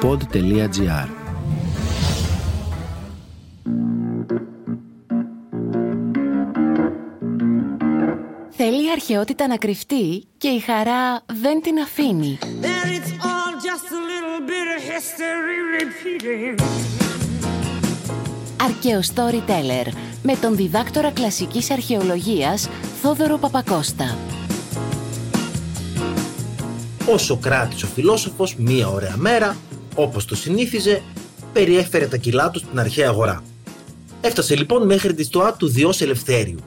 pod.gr Θέλει η αρχαιότητα να κρυφτεί και η χαρά δεν την αφήνει. Αρκαίο Storyteller με τον διδάκτορα κλασικής αρχαιολογίας Θόδωρο Παπακώστα. Ο Σοκράτης ο φιλόσοφος μία ωραία μέρα, όπως το συνήθιζε, περιέφερε τα κιλά του στην αρχαία αγορά. Έφτασε λοιπόν μέχρι τη στοά του Διός Ελευθέριου.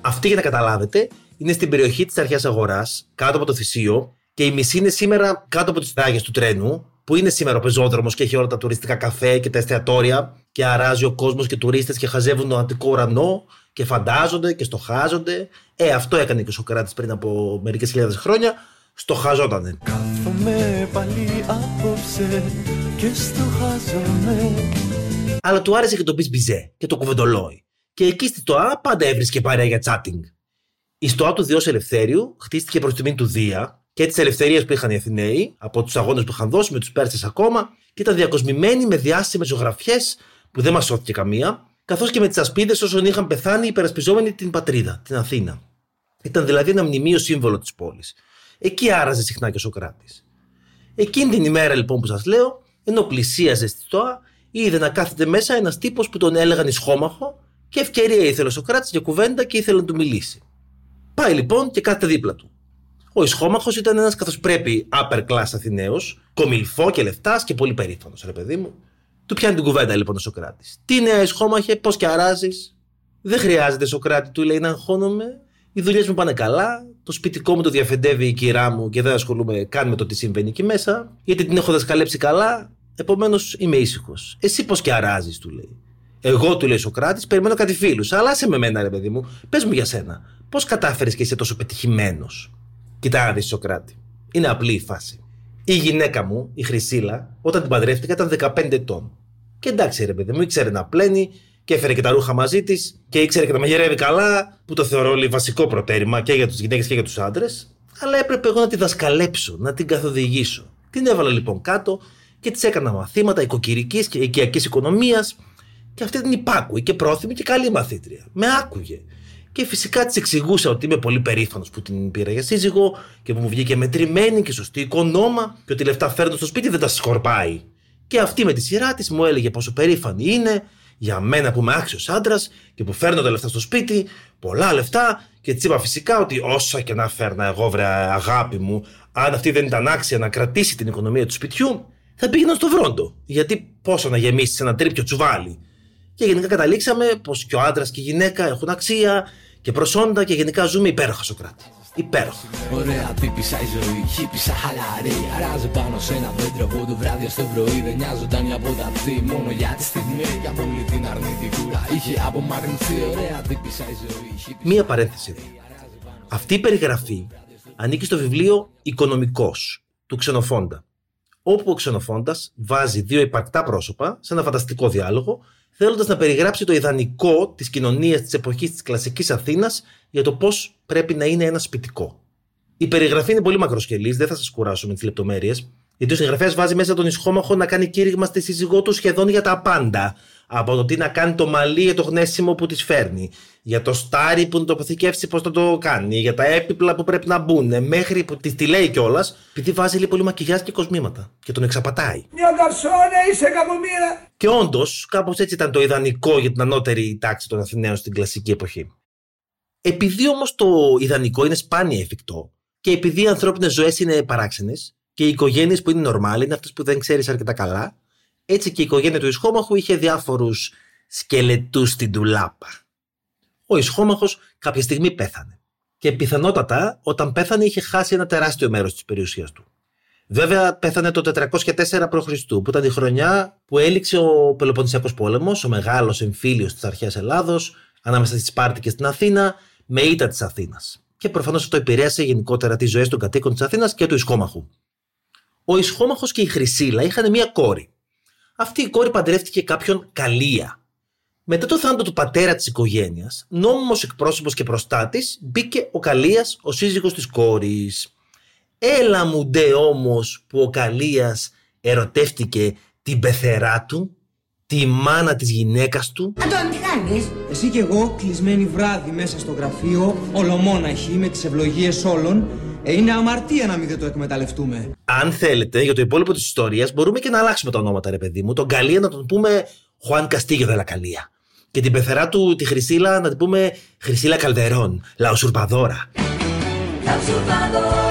Αυτή για να καταλάβετε είναι στην περιοχή της αρχαίας αγοράς, κάτω από το Θησίο και η μισή είναι σήμερα κάτω από τις ράγες του τρένου, που είναι σήμερα ο πεζόδρομος και έχει όλα τα τουριστικά καφέ και τα εστιατόρια και αράζει ο κόσμος και τουρίστες και χαζεύουν τον αντικό ουρανό και φαντάζονται και στοχάζονται. Ε, αυτό έκανε και ο Σοκράτης πριν από μερικές χιλιάδες χρόνια. Στοχαζότανε. Κάθομαι πάλι απόψε και στοχάζομαι. Αλλά του άρεσε και το πεις μπιζέ και το κουβεντολόι. Και εκεί στη ΣΤΟΑ πάντα έβρισκε παρέα για τσάτινγκ. Η ΣΤΟΑ του Διός Ελευθέριου χτίστηκε προς τιμή του Δία και τη ελευθερία που είχαν οι Αθηναίοι από τους αγώνες που είχαν δώσει με τους Πέρσες ακόμα και ήταν διακοσμημένοι με διάσημες ζωγραφιές που δεν μας σώθηκε καμία, καθώς και με τις ασπίδες όσων είχαν πεθάνει υπερασπιζόμενοι την πατρίδα, την Αθήνα. Ήταν δηλαδή ένα μνημείο σύμβολο της πόλης. Εκεί άραζε συχνά και ο Σοκράτης. Εκείνη την ημέρα λοιπόν που σας λέω, ενώ πλησίαζε στη στοά, είδε να κάθεται μέσα ένας τύπος που τον έλεγαν Ισχόμαχο και ευκαιρία ήθελε ο Σοκράτης για κουβέντα και ήθελε να του μιλήσει. Πάει λοιπόν και κάθεται δίπλα του. Ο Ισχόμαχος ήταν ένας καθώς πρέπει upper class Αθηναίος, κομιλφό και λεφτάς και πολύ περήφανος, ρε παιδί μου. Του πιάνει την κουβέντα λοιπόν ο Σοκράτης. Τι νέα Ισχόμαχε, πώς και αράζει. Δεν χρειάζεται, Σοκράτη, του λέει να αγχώνομαι. Οι δουλειές μου πάνε καλά. Το σπιτικό μου το διαφεντεύει η κυρά μου και δεν ασχολούμαι καν με το τι συμβαίνει εκεί μέσα. Γιατί την έχω δασκαλέψει καλά. Επομένως είμαι ήσυχος. Εσύ πώς και αράζεις, του λέει. Εγώ, του λέει Σοκράτης, περιμένω κάτι φίλους. Αλλά σε με μένα, ρε παιδί μου, πες μου για σένα. Πώς κατάφερες και είσαι τόσο πετυχημένος; Κοιτά δεις Σοκράτη. Είναι απλή η φάση. Η γυναίκα μου, η Χρυσίλα, όταν την παντρεύτηκα ήταν 15 ετών. Και εντάξει, ρε παιδί μου, ήξερε να πλένει και έφερε και τα ρούχα μαζί της και ήξερε και να μαγειρεύει καλά, που το θεωρώ όλοι βασικό προτέρημα και για τι γυναίκες και για τους άντρες. Αλλά έπρεπε εγώ να τη δασκαλέψω, να την καθοδηγήσω. Την έβαλα λοιπόν κάτω και της έκανα μαθήματα οικοκυρικής και οικιακής οικονομίας. Και αυτή ήταν υπάκουη και πρόθυμη και καλή μαθήτρια. Με άκουγε. Και φυσικά της εξηγούσα ότι είμαι πολύ περήφανος που την πήρα για σύζυγο και που μου βγήκε μετρημένη και σωστή οικονόμα και ότι λεφτά φέρνω στο σπίτι δεν τα σκορπάει. Και αυτή με τη σειρά της μου έλεγε πόσο περήφανη είναι για μένα που είμαι άξιος άντρας και που φέρνω τα λεφτά στο σπίτι, πολλά λεφτά. Και τη είπα φυσικά ότι όσα και να φέρνα εγώ, βρε αγάπη μου, αν αυτή δεν ήταν άξια να κρατήσει την οικονομία του σπιτιού, θα πήγαινα στο βρόντο. Γιατί πόσο να γεμίσεις ένα τρίπιο τσουβάλι. Και γενικά καταλήξαμε πως και ο άντρας και η γυναίκα έχουν αξία και προσόντα και γενικά ζούμε υπέροχα Σοκράτη. Υπέροχα. Ωραία τύπησα η ζωή, χύπησα χαλαρή. Αράζει πάνω σε ένα δέντρο από το βράδυ στο πρωί. Δεν νοιάζονταν από τα αυτή, μόνο για τη στιγμή. Για πολύ την αρνητικούρα είχε απομακρυνθεί. Ωραία τύπησα η ζωή. Μία παρένθεση εδώ. Αυτή η περιγραφή ανήκει στο βιβλίο Οικονομικός του Ξενοφόντα. Όπου ο Ξενοφόντας βάζει δύο υπαρκτά πρόσωπα σε ένα φανταστικό διάλογο θέλοντας να περιγράψει το ιδανικό της κοινωνίας της εποχής της κλασικής Αθήνας για το πώς πρέπει να είναι ένα σπιτικό. Η περιγραφή είναι πολύ μακροσκελής, δεν θα σας κουράσω με τις λεπτομέρειες, γιατί ο συγγραφέας βάζει μέσα τον ισχόμαχο να κάνει κήρυγμα στη σύζυγό του σχεδόν για τα πάντα. Από το τι να κάνει το μαλλί για το γνέσιμο που της φέρνει, για το στάρι που να το αποθηκεύσει πώς θα το κάνει, για τα έπιπλα που πρέπει να μπουν, μέχρι που τη τη λέει κιόλας, επειδή βάζει λίγο πολύ μακιγιάζ και κοσμήματα και τον εξαπατάει. Μια καρσόνα είσαι εκατομμύρια! Και όντως, κάπως έτσι ήταν το ιδανικό για την ανώτερη τάξη των Αθηναίων στην κλασική εποχή. Επειδή όμως το ιδανικό είναι σπάνια εφικτό και επειδή οι ανθρώπινες ζωές είναι παράξενες και οι οικογένειες που είναι normal είναι αυτές που δεν ξέρεις αρκετά καλά, έτσι και η οικογένεια του Ισχόμαχου είχε διάφορους σκελετούς στην τουλάπα. Ο Ισχόμαχος κάποια στιγμή πέθανε. Και πιθανότατα όταν πέθανε είχε χάσει ένα τεράστιο μέρος της περιουσίας του. Βέβαια, πέθανε το 404 π.Χ., που ήταν η χρονιά που έληξε ο Πελοποννησιακός Πόλεμος, ο μεγάλος εμφύλιος της αρχαίας Ελλάδος, ανάμεσα στη Σπάρτη και στην Αθήνα, με ήττα της Αθήνας. Και προφανώς αυτό επηρέασε γενικότερα τις ζωές των κατοίκων της Αθήνας και του Ισχόμαχου. Ο Ισχόμαχος και η Χρυσίλα είχαν μία κόρη. Αυτή η κόρη παντρεύτηκε κάποιον Καλία. Μετά το θάνατο του πατέρα της οικογένειας, νόμιμος εκπρόσωπος και προστάτης, μπήκε ο Καλίας, ο σύζυγος της κόρης. Έλα μου ντε όμως που ο Καλίας ερωτεύτηκε την πεθερά του, τη μάνα της γυναίκας του. Αντώνη, τι κάνεις; Εσύ και εγώ, κλεισμένοι βράδυ μέσα στο γραφείο, ολομόναχοι με τις ευλογίες όλων, ε, είναι αμαρτία να μην δεν το εκμεταλλευτούμε. Αν θέλετε, για το υπόλοιπο της ιστορίας, μπορούμε και να αλλάξουμε τα ονόματα, ρε παιδί μου. Τον Καλία να τον πούμε Χουάν Καστίγιο Δελακαλία. Και την πεθερά του, τη Χρυσίλα, να την πούμε Χρυσίλα Καλδερών, Λαοσουρπαδόρα. La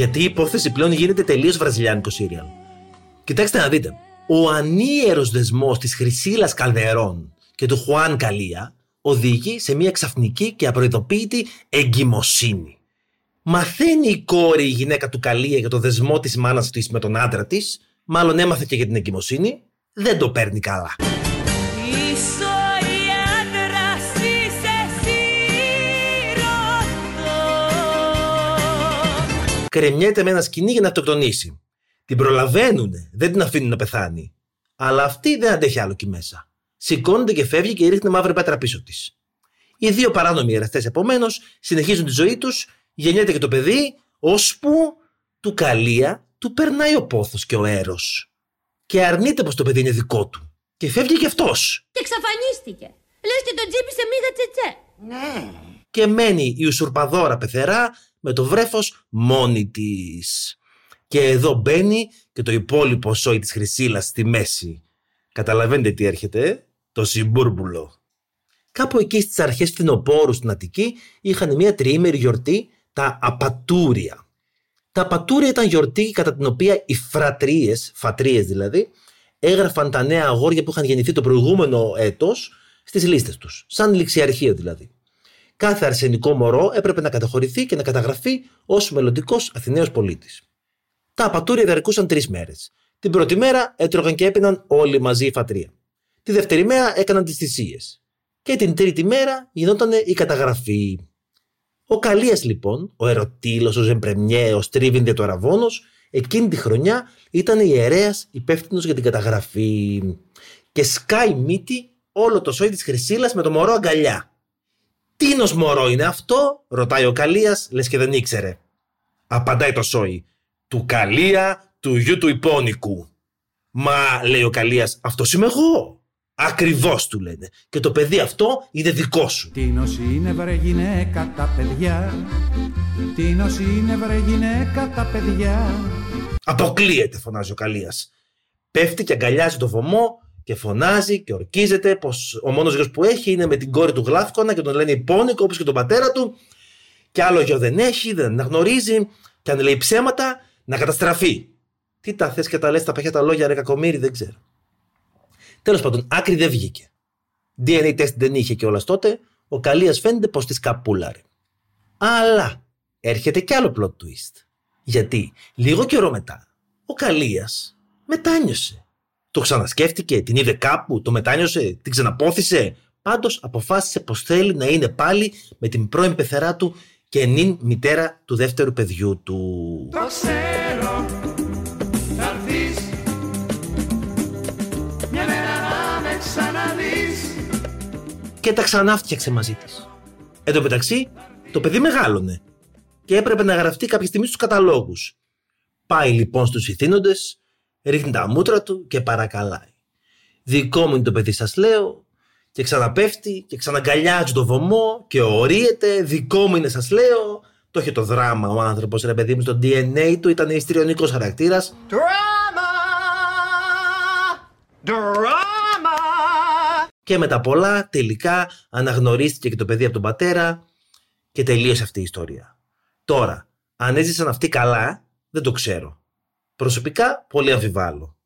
Γιατί η υπόθεση πλέον γίνεται τελείως βραζιλιάνικο σύριαλ. Κοιτάξτε να δείτε. Ο ανίερος δεσμός της Χρυσίλας Καλδερών και του Χουάν Καλία οδηγεί σε μια ξαφνική και απροειδοποίητη εγκυμοσύνη. Μαθαίνει η κόρη η γυναίκα του Καλία για το δεσμό της μάνας της με τον άντρα της, μάλλον έμαθε και για την εγκυμοσύνη, δεν το παίρνει καλά. soy Κρεμιέται με ένα σκηνή για να αυτοκτονήσει. Την προλαβαίνουνε, δεν την αφήνουν να πεθάνει. Αλλά αυτή δεν αντέχει άλλο εκεί μέσα. Σηκώνεται και φεύγει και ρίχνει μαύρη πέτρα πίσω της. Οι δύο παράνομοι εραστέ επομένως συνεχίζουν τη ζωή τους, γεννιέται και το παιδί, ώσπου του καλία του περνάει ο πόθος και ο έρος. Και αρνείται πως το παιδί είναι δικό του. Και φεύγει κι αυτός. Και εξαφανίστηκε. Λες και τον τσίπησε μίγα τσετσέ. Ναι. Και μένει η ουσουρπαδόρα πεθερά με το βρέφος μόνη της. Και εδώ μπαίνει και το υπόλοιπο σόι της Χρυσίλας στη μέση. Καταλαβαίνετε τι έρχεται, ε; το συμπούρμπουλο. Κάπου εκεί στις αρχές φθινοπόρου στην Αττική είχαν μια τριήμερη γιορτή, τα Απατούρια. Τα Απατούρια ήταν γιορτή κατά την οποία οι φρατρίες, φατρίες δηλαδή, έγραφαν τα νέα αγόρια που είχαν γεννηθεί το προηγούμενο έτος στις λίστες τους, σαν ληξιαρχείο δηλαδή. Κάθε αρσενικό μωρό έπρεπε να καταχωρηθεί και να καταγραφεί ως μελλοντικός Αθηναίος πολίτης. Τα απατούρια διαρκούσαν τρεις μέρες. Την πρώτη μέρα έτρωγαν και έπιναν όλοι μαζί η φατρία. Τη δεύτερη μέρα έκαναν τις θυσίες. Και την τρίτη μέρα γινόταν η καταγραφή. Ο Καλίας λοιπόν, ο Ερωτήλος, ο Ζεμπρεμιέ, ο Στρίβιν το Αραβόνος, εκείνη τη χρονιά ήταν ιερέας υπεύθυνος για την καταγραφή. Και σκάει μύτη όλο το σόι της Χρυσίλας με το μωρό αγκαλιά. Τίνος μωρό είναι αυτό, ρωτάει ο Καλίας, λες και δεν ήξερε. Απαντάει το σόι. Του Καλία, του γιου του υπόνικου. Μα, λέει ο Καλίας, αυτός είμαι εγώ. Ακριβώς του λένε. Και το παιδί αυτό είναι δικό σου. Τίνος είναι βρε γυναίκα τα παιδιά Τίνος είναι βρε γυναίκα τα παιδιά Αποκλείεται, φωνάζει ο Καλίας. Πέφτει και αγκαλιάζει το βωμό και φωνάζει και ορκίζεται πως ο μόνος γιος που έχει είναι με την κόρη του Γλάφκονα και τον λένε υπόνικο όπως και τον πατέρα του και άλλο γιο δεν έχει, δεν αναγνωρίζει και αν λέει ψέματα να καταστραφεί. Τι τα θες και τα λες τα παχιά τα λόγια ρε κακομύρι δεν ξέρω. Τέλος πάντων, άκρη δεν βγήκε. DNA test δεν είχε κιόλας τότε, ο Καλίας φαίνεται πως της σκαπούλαρε. Αλλά έρχεται κι άλλο plot twist. Γιατί λίγο καιρό μετά, ο Καλίας μετάνιωσε. Το ξανασκέφτηκε, την είδε κάπου, το μετάνιωσε, την ξαναπόθησε. Πάντως αποφάσισε πως θέλει να είναι πάλι με την πρώην πεθερά του και νυν μητέρα του δεύτερου παιδιού του. Το ξέρω θα έρθεις Μια μέρα να με ξαναδείς και τα ξανά φτιάξε μαζί της. Εν τω μεταξύ, το παιδί μεγάλωνε και έπρεπε να γραφτεί κάποια στιγμή στους καταλόγους. Πάει λοιπόν στους ηθήνοντες, ρίχνει τα μούτρα του και παρακαλάει. Δικό μου είναι το παιδί, σας λέω, και ξαναπέφτει και ξαναγκαλιάζει το βωμό και ορίεται. Δικό μου είναι, σας λέω. Το είχε το δράμα ο άνθρωπος, ρε παιδί μου, στο DNA του ήταν ιστριονικός χαρακτήρας. Και με τα πολλά τελικά αναγνωρίστηκε και το παιδί από τον πατέρα και τελείωσε αυτή η ιστορία. Τώρα, αν έζησαν αυτοί καλά, δεν το ξέρω. Προσωπικά, πολύ αμφιβάλλω.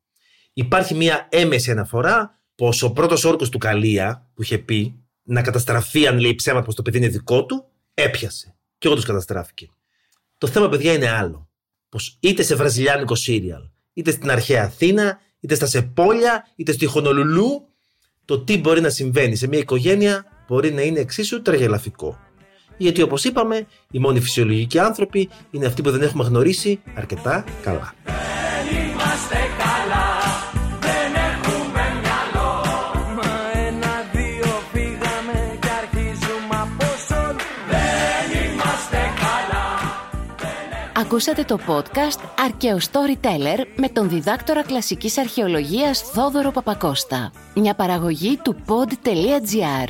Υπάρχει μια έμεση αναφορά πως ο πρώτος όρκος του Καλία που είχε πει να καταστραφεί αν λέει ψέματα πως το παιδί είναι δικό του, έπιασε. Και όντως καταστράφηκε. Το θέμα, παιδιά, είναι άλλο. Πως είτε σε βραζιλιάνικο σύριαλ, είτε στην αρχαία Αθήνα, είτε στα Σεπόλια, είτε στη Χονολουλού, το τι μπορεί να συμβαίνει σε μια οικογένεια μπορεί να είναι εξίσου τραγελαφικό γιατί όπως είπαμε, οι μόνοι φυσιολογικοί άνθρωποι είναι αυτοί που δεν έχουμε γνωρίσει αρκετά καλά. Ακούσατε το podcast Αρκαίο Storyteller με τον διδάκτορα κλασικής αρχαιολογίας Θόδωρο Παπακώστα. Μια παραγωγή του pod.gr.